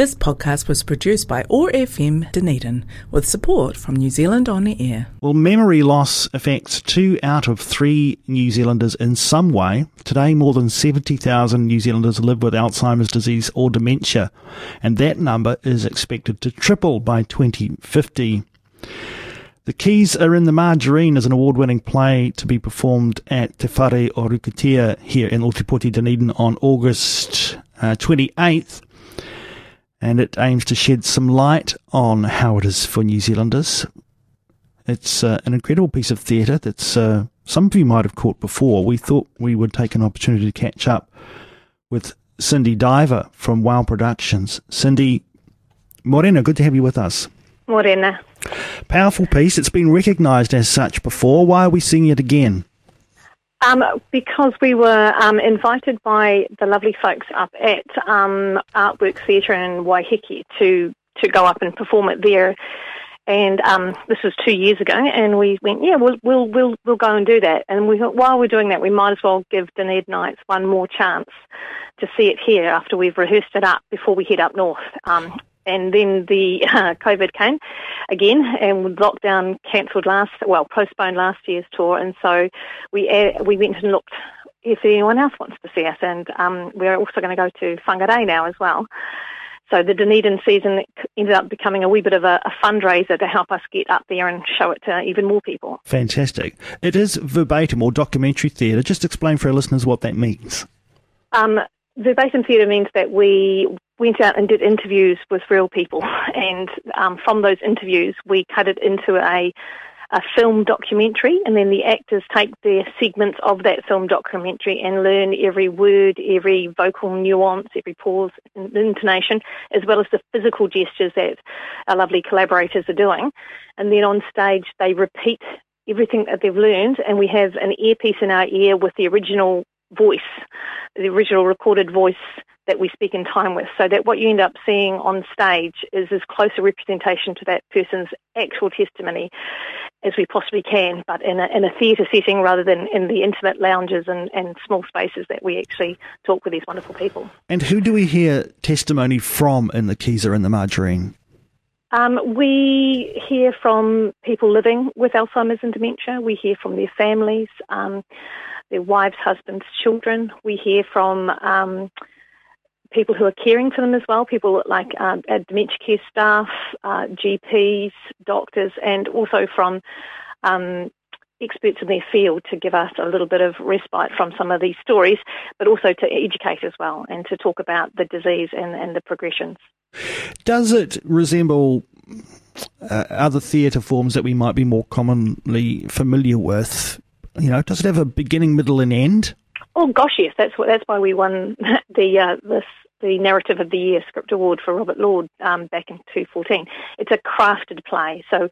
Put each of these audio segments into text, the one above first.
This podcast was produced by OAR FM Dunedin with support from New Zealand On Air. Well, memory loss affects two out of three New Zealanders in some way. Today, more than 70,000 New Zealanders live with Alzheimer's disease or dementia, and that number is expected to triple by 2050. The Keys Are in the Margarine is an award-winning play to be performed at Te Whare o here in Ōtepoti, Dunedin on August uh, 28th and it aims to shed some light on how it is for New Zealanders. It's uh, an incredible piece of theatre that uh, some of you might have caught before. We thought we would take an opportunity to catch up with Cindy Diver from Wow Productions. Cindy, Morena, good to have you with us. Morena. Powerful piece. It's been recognised as such before. Why are we seeing it again? Um, because we were um, invited by the lovely folks up at um, Artwork Theatre in Waiheke to to go up and perform it there. And um, this was two years ago, and we went, yeah, we'll we'll we'll we'll go and do that. And we thought, while we're doing that, we might as well give Dunedinites one more chance to see it here after we've rehearsed it up before we head up north. And then the uh, COVID came again, and lockdown cancelled last, well, postponed last year's tour, and so we uh, we went and looked if anyone else wants to see us, and um, we're also going to go to Whangarei now as well. So the Dunedin season ended up becoming a wee bit of a, a, fundraiser to help us get up there and show it to even more people. Fantastic. It is verbatim or documentary theatre. Just explain for our listeners what that means. Um, verbatim theatre means that we went out and did interviews with real people, and um, from those interviews, we cut it into a a film documentary, and then the actors take their segments of that film documentary and learn every word, every vocal nuance, every pause, intonation, as well as the physical gestures that our lovely collaborators are doing. And then on stage, they repeat everything that they've learned, and we have an earpiece in our ear with the original voice, the original recorded voice that we speak in time with, so that what you end up seeing on stage is as close a representation to that person's actual testimony as we possibly can, but in a, in a theatre setting rather than in the intimate lounges and, and small spaces that we actually talk with these wonderful people. And who do we hear testimony from in the Keys and the Margarine? Um, we hear from people living with Alzheimer's and dementia. We hear from their families, um, their wives, husbands, children. We hear from um, people who are caring for them as well, people like uh, dementia care staff, uh, GPs, doctors, and also from um, experts in their field to give us a little bit of respite from some of these stories, but also to educate as well and to talk about the disease and, and the progressions. Does it resemble uh, other theatre forms that we might be more commonly familiar with? You know, does it have a beginning, middle, and end? Oh gosh, yes. That's what, that's why we won the uh, this the narrative of the year script award for Robert Lord um, back in 2014. It's a crafted play. So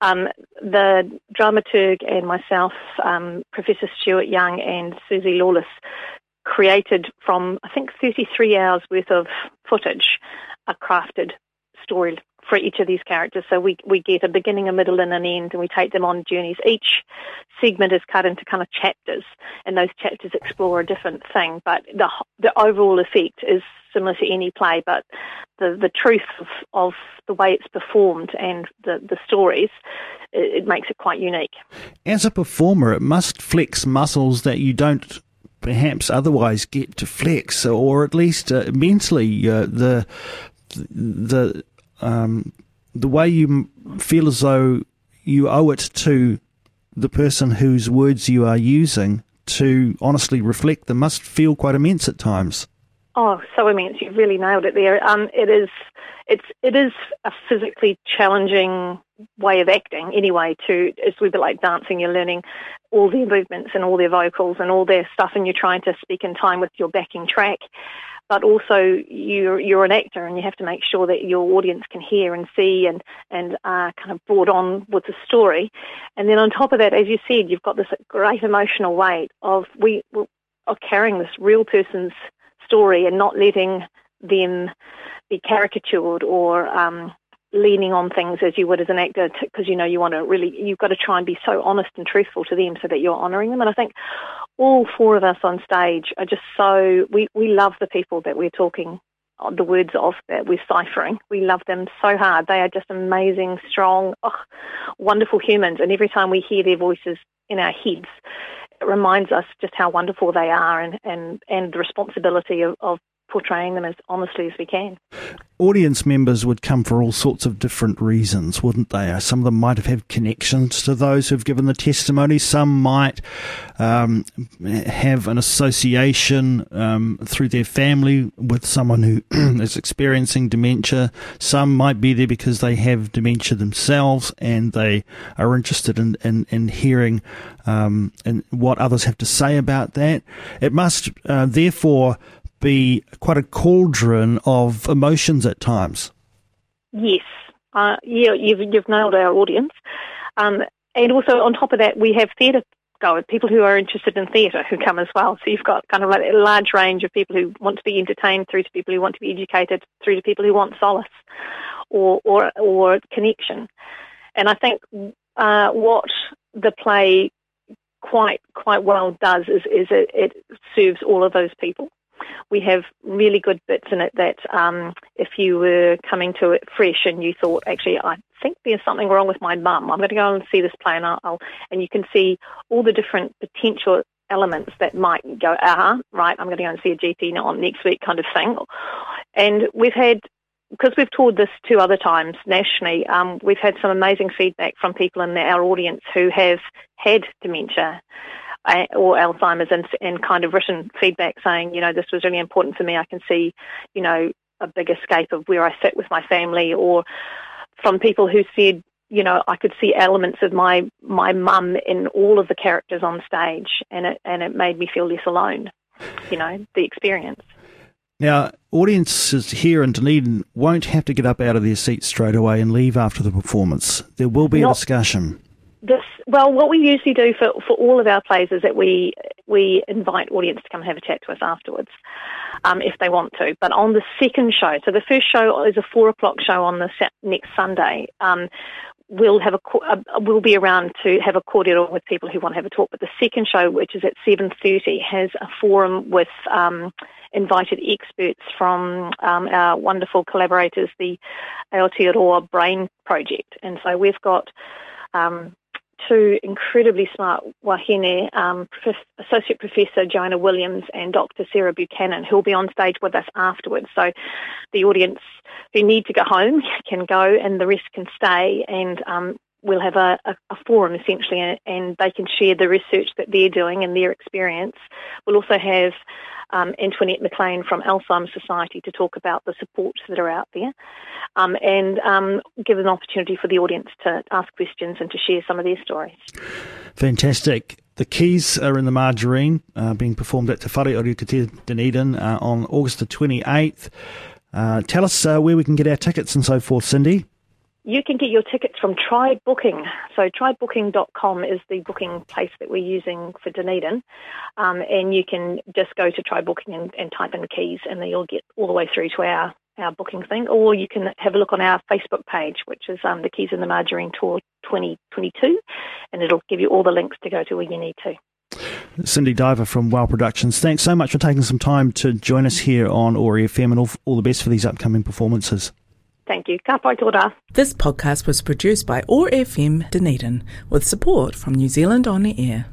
um, the dramaturg and myself, um, Professor Stuart Young and Susie Lawless, created from I think 33 hours worth of footage a crafted story for each of these characters. So we, we get a beginning, a middle, and an end, and we take them on journeys. Each segment is cut into kind of chapters, and those chapters explore a different thing. But the the overall effect is similar to any play, but the the truth of, of the way it's performed and the the stories, it, it makes it quite unique. As a performer, it must flex muscles that you don't perhaps otherwise get to flex, or at least uh, mentally, uh, the the um, the way you feel as though you owe it to the person whose words you are using to honestly reflect them must feel quite immense at times. Oh, so immense! You've really nailed it there. Um, it is, it's, it is a physically challenging way of acting. Anyway, to it's a bit like dancing. You're learning all their movements and all their vocals and all their stuff, and you're trying to speak in time with your backing track but also you're you're an actor and you have to make sure that your audience can hear and see and and are kind of brought on with the story. And then on top of that, as you said, you've got this great emotional weight of we of carrying this real person's story and not letting them be caricatured or um, leaning on things as you would as an actor because you know you want to really you've got to try and be so honest and truthful to them so that you're honouring them and I think all four of us on stage are just so we, we love the people that we're talking the words of that we're ciphering. We love them so hard. They are just amazing, strong, oh, wonderful humans. And every time we hear their voices in our heads, it reminds us just how wonderful they are and, and, and the responsibility of, of portraying them as honestly as we can. Audience members would come for all sorts of different reasons, wouldn't they? Some of them might have had connections to those who've given the testimony. Some might um, have an association um, through their family with someone who is experiencing dementia. Some might be there because they have dementia themselves and they are interested in, in, in hearing um, and what others have to say about that. It must uh, therefore be quite a cauldron of emotions at times. Yes, uh, yeah, you've, you've nailed our audience. Um, and also on top of that, we have theatre goers, people who are interested in theatre who come as well. So you've got kind of like a large range of people who want to be entertained through to people who want to be educated through to people who want solace or, or, or connection. And I think uh, what the play quite quite well does is, is it, it serves all of those people we have really good bits in it that um, if you were coming to it fresh and you thought, actually, I think there's something wrong with my mum, I'm going to go and see this play and I'll, and you can see all the different potential elements that might go, uh-huh, right, I'm going to go and see a GP on next week kind of thing. And we've had because we've toured this two other times nationally, um, we've had some amazing feedback from people in our audience who have had dementia or Alzheimer's and, and kind of written feedback saying, you know, this was really important for me. I can see, you know, a big escape of where I sit with my family or from people who said, you know, I could see elements of my my mum in all of the characters on stage, and it and it made me feel less alone. You know, the experience. Now, audiences here in Dunedin won't have to get up out of their seats straight away and leave after the performance. There will be Not, a discussion this well, what we usually do for, for all of our plays is that we we invite audience to come and have a chat to us afterwards, um, if they want to. But on the second show, so the first show is a four o'clock show on the next Sunday. Um, we'll have a, a, we'll be around to have a cordial with people who want to have a talk. But the second show, which is at seven thirty, has a forum with um, invited experts from um, our wonderful collaborators, the Aotearoa Brain Project, and so we've got. Um, two incredibly smart wahine, um, Associate Professor Joanna Williams and Dr. Sarah Buchanan, who will be on stage with us afterwards. So the audience who need to go home can go and the rest can stay and um, we'll have a, a, a, forum essentially and they can share the research that they're doing and their experience. We'll also have um, Antoinette McLean from Alzheimer's Society to talk about the supports that are out there um, and um, give an opportunity for the audience to ask questions and to share some of their stories. Fantastic. The keys are in the Margarine, uh, being performed at Te Whare Ori Dunedin uh, on August the 28th. Uh, tell us uh, where we can get our tickets and so forth, Cindy. You can get your tickets from Try Booking. So trybooking.com is the booking place that we're using for Dunedin. Um, and you can just go to Try Booking and, and type in the keys and then you'll get all the way through to our, our booking thing. Or you can have a look on our Facebook page, which is um, the Keys in the Margarine Tour 2022. And it'll give you all the links to go to where you need to. Cindy Diver from Wow Productions, thanks so much for taking some time to join us here on OAR FM and all, all the best for these upcoming performances. Thank you. Ka pai This podcast was produced by OAR FM Dunedin with support from New Zealand On Air.